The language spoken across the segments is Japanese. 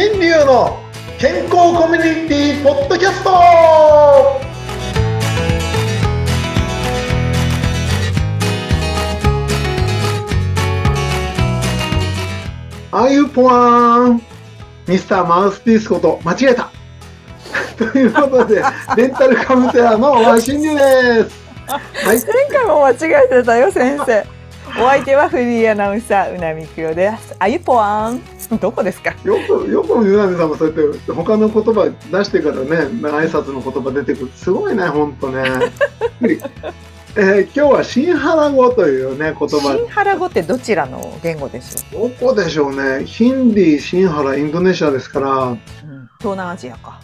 新流の健康コミュニティポッドキャスト。あゆぽわん。ミスターマウスピースこと間違えた。ということでレンタルカウンセラーのワ新流です。はい、前回も間違えてたよ先生。お相手はフリーアナウンサーうなみくよです。あゆぽわん。どこですか？よくよくうなみさんもそうやって他の言葉出してからね挨拶の言葉出てくる。すごいね本当ね。えー、今日は新原語というね言葉。新原語ってどちらの言語でしょう？どこでしょうね。ヒンディー新原インドネシアですから、うん、東南アジアか。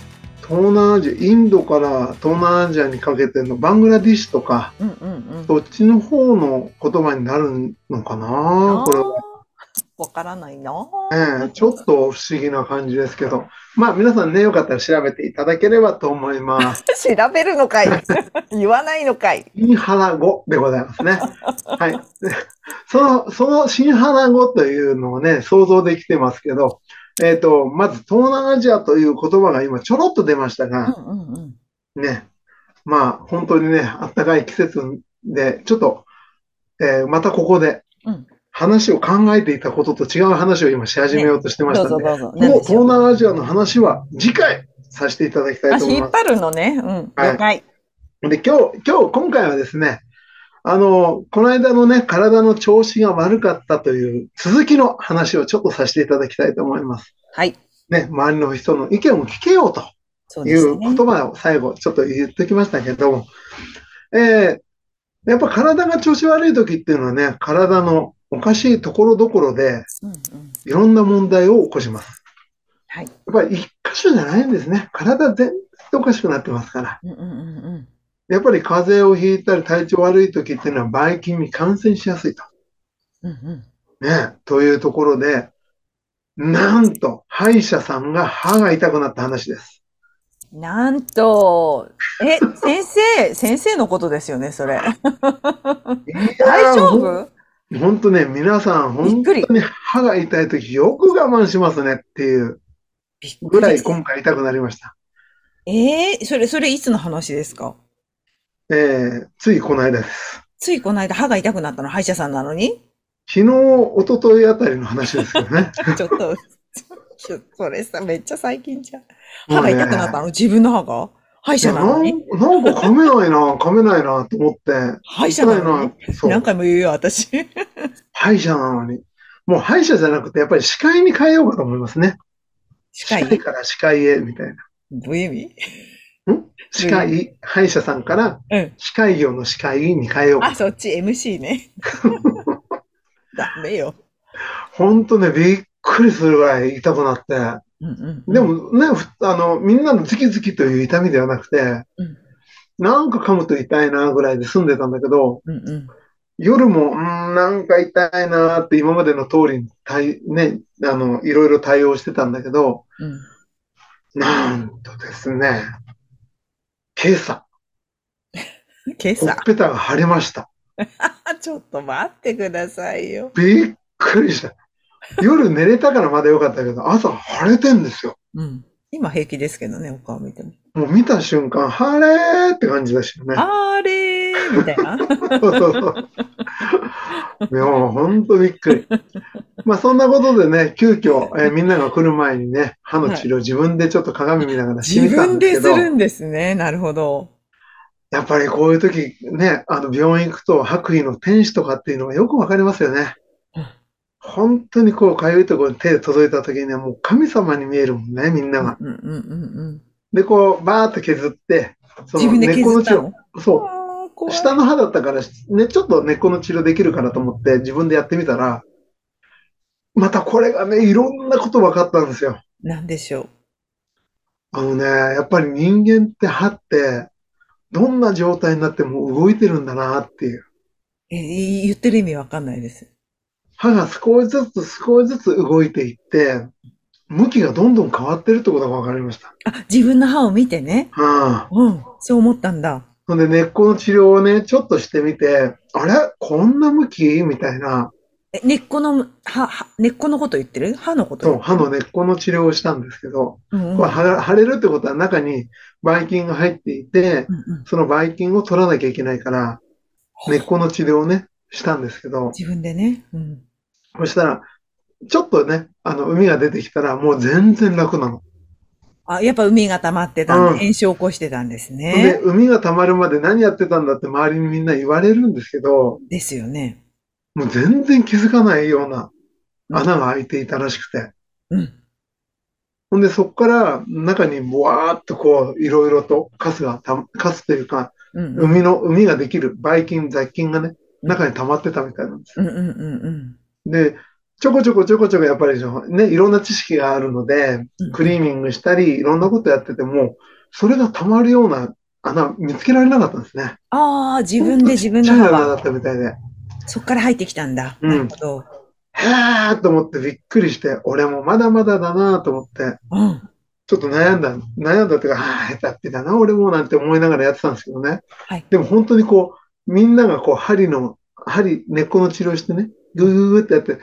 東南アジアインドから東南アジアにかけてのバングラディッシュとか、うんうんうん、そっちの方の言葉になるのかな？これは。わからないな、ええ、ちょっと不思議な感じですけど、まあ皆さんね、よかったら調べていただければと思います。調べるのかい。言わないのかい。新原語でございますね。はい。その、その新原語というのをね、想像できてますけど、えっ、ー、と、まず東南アジアという言葉が今ちょろっと出ましたが、うんうんうん、ね、まあ本当にね、あったかい季節で、ちょっと、えー、またここで、話を考えていたことと違う話を今し始めようとしてましたので、ね、この東南アジアの話は次回させていただきたいと思います。引っ張るのね。うん。了解。はい、で、今日、今日、今回はですね、あの、この間のね、体の調子が悪かったという続きの話をちょっとさせていただきたいと思います。はい。ね、周りの人の意見を聞けようという言葉を最後ちょっと言ってきましたけど、えー、やっぱ体が調子悪い時っていうのはね、体のおかしいところどころで、いろんな問題を起こします。はい。やっぱり一箇所じゃないんですね。体全然おかしくなってますから。うんうんうんうんやっぱり風邪をひいたり体調悪い時っていうのはばい菌に感染しやすいと。うんうん、ね、というところで、なんと歯医者さんが歯が痛くなった話です。なんと、え、先生、先生のことですよね、それ。大丈夫？本当ね、皆さん、本当に歯が痛い時よく我慢しますねっていう。ぐらい今回痛くなりました。ええー、それ、それいつの話ですか？えー、ついこの間です。ついこの間歯が痛くなったの？歯医者さんなのに？昨日、一昨日あたりの話ですけどね。ちょっと、それさ、めっちゃ最近じゃん。歯が痛くなったの、自分の歯が？歯医者なのに？なんか噛めないな、噛めないなと思って。歯医者なのに？何回も言うよ、私。歯医者なのに。もう歯医者じゃなくて、やっぱり歯科医に変えようかと思いますね。歯科医？から歯科医へ、みたいな。どういう意味？歯科医、歯医者さんから、歯科医業の歯科医に変えようあ、そっち MC ね。ダメよ。ほんとね、びっくりするぐらい痛くなって。うんうん、でもね、あの、みんなのズキズキという痛みではなくて、うん、なんか噛むと痛いなぐらいで済んでたんだけど、うんうん、夜も、うん、なんか痛いなって今までの通りに対、ね、あの、いろいろ対応してたんだけど、うん、なんとですね、今朝。今朝？ほっぺたが腫れました。ちょっと待ってくださいよ。びっくりした。夜寝れたからまだよかったけど、朝腫れてんですよ。うん。今平気ですけどね、お顔見ても。もう見た瞬間、晴れーって感じだしよね。あれーみたいな。そうそうそう。いや、もうほんとびっくり。まあそんなことでね、急遽、えー、みんなが来る前にね、歯の治療、はい、自分でちょっと鏡見ながらしてみたんですけど。自分でするんですね。なるほど。やっぱりこういう時ね、あの病院行くと白衣の天使とかっていうのがよくわかりますよね。本当にこう、かゆいところに手届いた時にはもう神様に見えるもんね、みんなが。うんうんうんうん、で、こう、バーって削って、その根っこの治療。そう。下の歯だったから、ね、ちょっと根っこの治療できるかなと思って自分でやってみたら、またこれがね、いろんなこと分かったんですよ。なんでしょう。あのね、やっぱり人間って歯って、どんな状態になっても動いてるんだなっていう。え、言ってる意味わかんないです。歯が少しずつ少しずつ動いていって、向きがどんどん変わってるってことが分かりました。あ、自分の歯を見てね。はあ、うん、そう思ったんだ。ほんで根っこの治療をね、ちょっとしてみて、あれ？こんな向き？みたいな。え、根っこの、は、は、根っこのこと言ってる？歯のこと？そう、歯の根っこの治療をしたんですけど、うんうん。これは腫れるってことは中にばい菌が入っていて、うんうん。そのばい菌を取らなきゃいけないから、根っこの治療をね、したんですけど、自分でね。うん。そしたら、ちょっとね、あの、海が出てきたらもう全然楽なの。あ、やっぱ海が溜まってたんで、うん炎症を起こしてたんですでね。、海が溜まるまで何やってたんだって周りにみんな言われるんですけど、ですよね。もう全然気づかないような穴が開いていたらしくて。うん。ほんで、そこから中にボワーっとこう、いろいろとカスがた、カスというか、うん。海の、海ができる、ばい菌、雑菌がね、中に溜まってたみたいなんです。うんうんうんうん。で、ちょこちょこちょこちょこやっぱりね、いろんな知識があるので、うんクリーニングしたり、いろんなことやってても、それが溜まるような穴見つけられなかったんですね。ああ、自分で自分ちの穴だったみたいで。そっから入ってきたんだ。うんなるほど。へーと思ってびっくりして、俺もまだまだだなと思って、うん。ちょっと悩んだ、悩んだっていうか、ああ、下手っぴだな、俺もなんて思いながらやってたんですけどね。はいでも本当にこう、みんながこう、針の、針、根っこの治療してね、ぐーぐーってやって、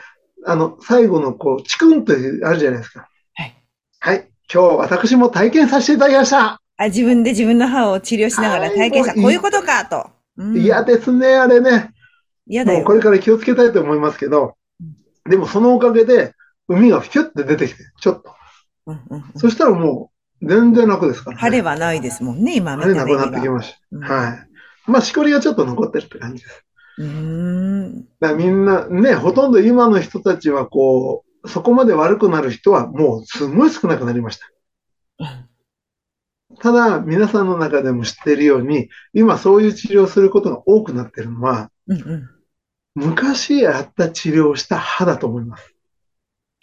あの、最後のこう、チクンというあるじゃないですか。はい。はい。今日私も体験させていただきました。あ、自分で自分の歯を治療しながらはい体験した。こういうことかと。うん嫌ですね、あれね。嫌だよ。もうこれから気をつけたいと思いますけど、でもそのおかげで、海がヒュッて出てきて、ちょっと。うんうんうんそしたらもう、全然楽ですから、腫れはないですもんね、今見た晴れなくなって。きました。うんはい。まあ、しこりがちょっと残ってるって感じです。うーん。だみんな、ね、ほとんど今の人たちはこう、そこまで悪くなる人はもうすごい少なくなりました。ただ、皆さんの中でも知っているように、今そういう治療をすることが多くなっているのは、うんうん。昔やった治療をした歯だと思います。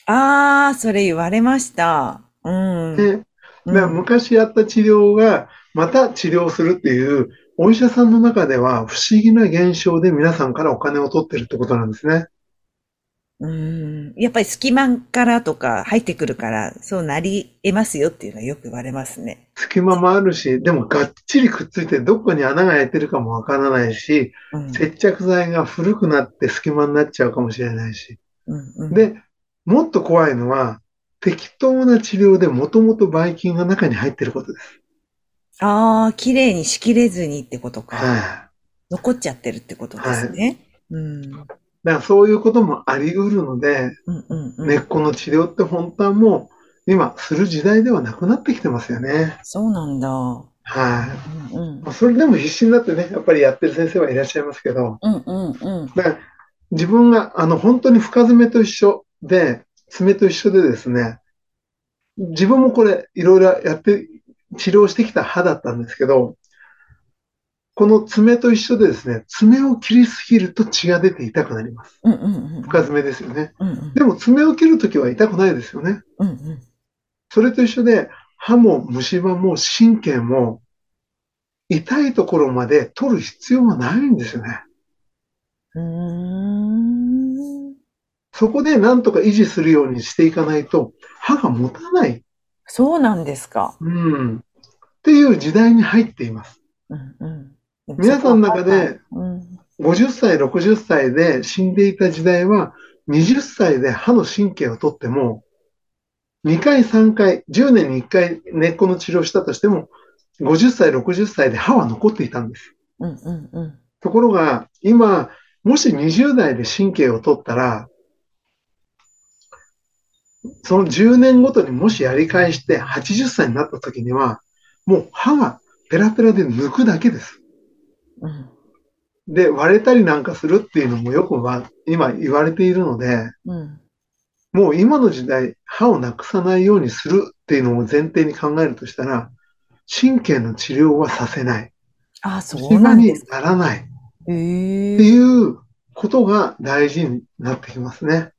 ああ、それ言われました。うん。ね、昔やった治療がまた治療するっていう、お医者さんの中では不思議な現象で皆さんからお金を取ってるってことなんですね。うん。やっぱり隙間からとか入ってくるから、そうなり得ますよっていうのはよく言われますね。隙間もあるし、でもがっちりくっついてどこに穴が開いてるかもわからないし、うん。接着剤が古くなって隙間になっちゃうかもしれないし。うんうん、で、もっと怖いのは、適当な治療でもともとばい菌が中に入ってることです。ああ、綺麗にしきれずにってことか。はい。残っちゃってるってことですね。うん。だからそういうこともあり得るので、うんうんうん。根っこの治療って本当はもう今する時代ではなくなってきてますよね。そうなんだ。はい。うんうん。まあそれでも必死になってね、やっぱりやってる先生はいらっしゃいますけど、うんうんうん。だから自分があの本当に深爪と一緒で、爪と一緒でですね、自分もこれいろいろやって治療してきた歯だったんですけど、この爪と一緒でですね、爪を切りすぎると血が出て痛くなります。うんうんうん。深爪ですよね。うんうんでも爪を切るときは痛くないですよね。うんうん。それと一緒で、歯も虫歯も神経も痛いところまで取る必要はないんですよね。うーん。そこでなんとか維持するようにしていかないと歯が持たない。そうなんですか。うん。っていう時代に入っています。うんうん。皆さんの中で、うん。50歳、60歳で死んでいた時代は、20歳で歯の神経を取っても、2回、3回、10年に1回根っこの治療をしたとしても、50歳、60歳で歯は残っていたんです。うんうんうん。ところが、今、もし20代で神経を取ったら、その10年ごとにもしやり返して80歳になった時には、もう歯がペラペラで抜くだけです。うんで、割れたりなんかするっていうのもよくは今言われているので、うん。もう今の時代、歯をなくさないようにするっていうのを前提に考えるとしたら、神経の治療はさせない。あ、そうなんですか。ならない。へってえ。いうことが大事になってきますね。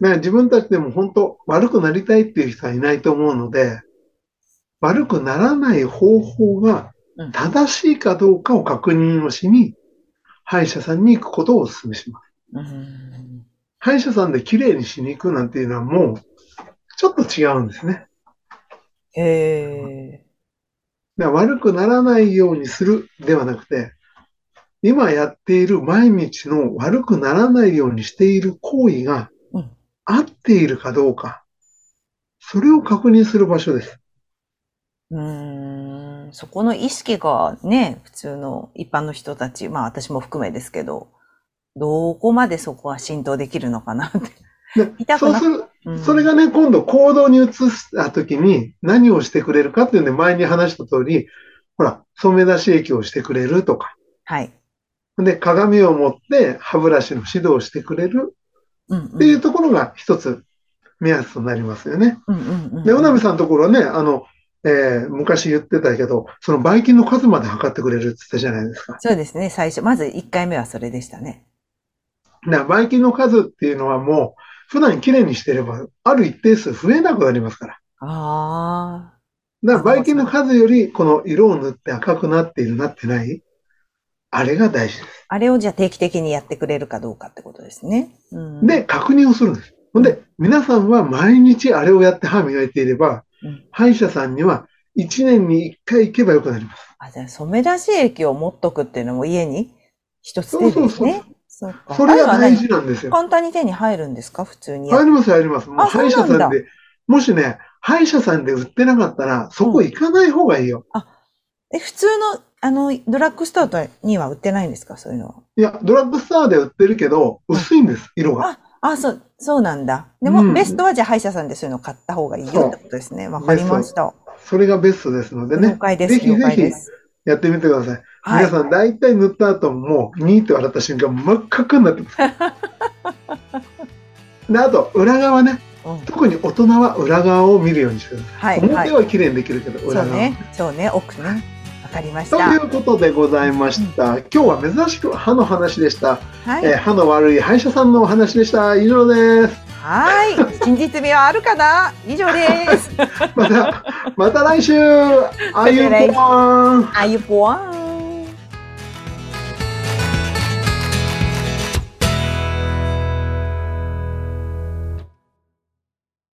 だから自分たちでも本当悪くなりたいっていう人はいないと思うので、悪くならない方法がうん正しいかどうかを確認をしに、歯医者さんに行くことをお勧めします。うん。歯医者さんで綺麗にしに行くなんていうのはもう、ちょっと違うんですね。へえ。悪くならないようにするではなくて、今やっている毎日の悪くならないようにしている行為が合っているかどうか、それを確認する場所です。うん、そこの意識がね、普通の一般の人たち、まあ私も含めですけど、どこまでそこは浸透できるのかなって。そうする、うん、それがね、今度行動に移したときに何をしてくれるかっていうんで、前に話した通り、ほら、染め出し液をしてくれるとか。はい。で、鏡を持って歯ブラシの指導をしてくれるっていうところが一つ目安となりますよね。で、小波さんのところはね、あの、えー、昔言ってたけど、そのばい菌の数まで測ってくれるって言ったじゃないですか。そうですね、最初。まず1回目はそれでしたね。だばい菌の数っていうのはもう、普段きれいにしてれば、ある一定数増えなくなりますから。ああ。だから、ばい菌の数より、この色を塗って赤くなっている、なってない？あれが大事です。あれをじゃあ定期的にやってくれるかどうかってことですね。うん、で、確認をするんです。ほんで、皆さんは毎日あれをやって歯磨いていれば、うん、歯医者さんには1年に1回行けばよくなります。あ、じゃあ染め出し液を持っとくっていうのも家に一つ手ですね。そうそうそうそうか。それが大事なんですよ。簡単に手に入るんですか？普通に。入ります、入ります。もう歯医者さんで、もしね、歯医者さんで売ってなかったら、そこ行かない方がいいよ。うん、あ、え、普通のあの、ドラッグストアには売ってないんですか？そういうのは。いや、ドラッグストアで売ってるけど、薄いんです、色が。あ、あ、そう、そうなんだ。でも、うん、ベストはじゃあ歯医者さんでそういうの買った方がいいよってことですね。わかりました。それがベストですのでね。了解です。ぜひぜひやってみてください。はい、皆さん、大体塗った後も、ニーって笑った瞬間、真っ赤くなってます。で、あと、裏側ね。うん、特に大人は裏側を見るようにしてください。はい、表は綺麗にできるけど、はい、裏。そうね、そうね、奥ね。かりました。ということでございました。うん、今日は珍しく歯の話でした。はい、えー、歯の悪い歯医者さんのお話でした。以上です。はい、真実味はあるかな？以上です。また、また来週。あゆぽわん。あゆぽわん。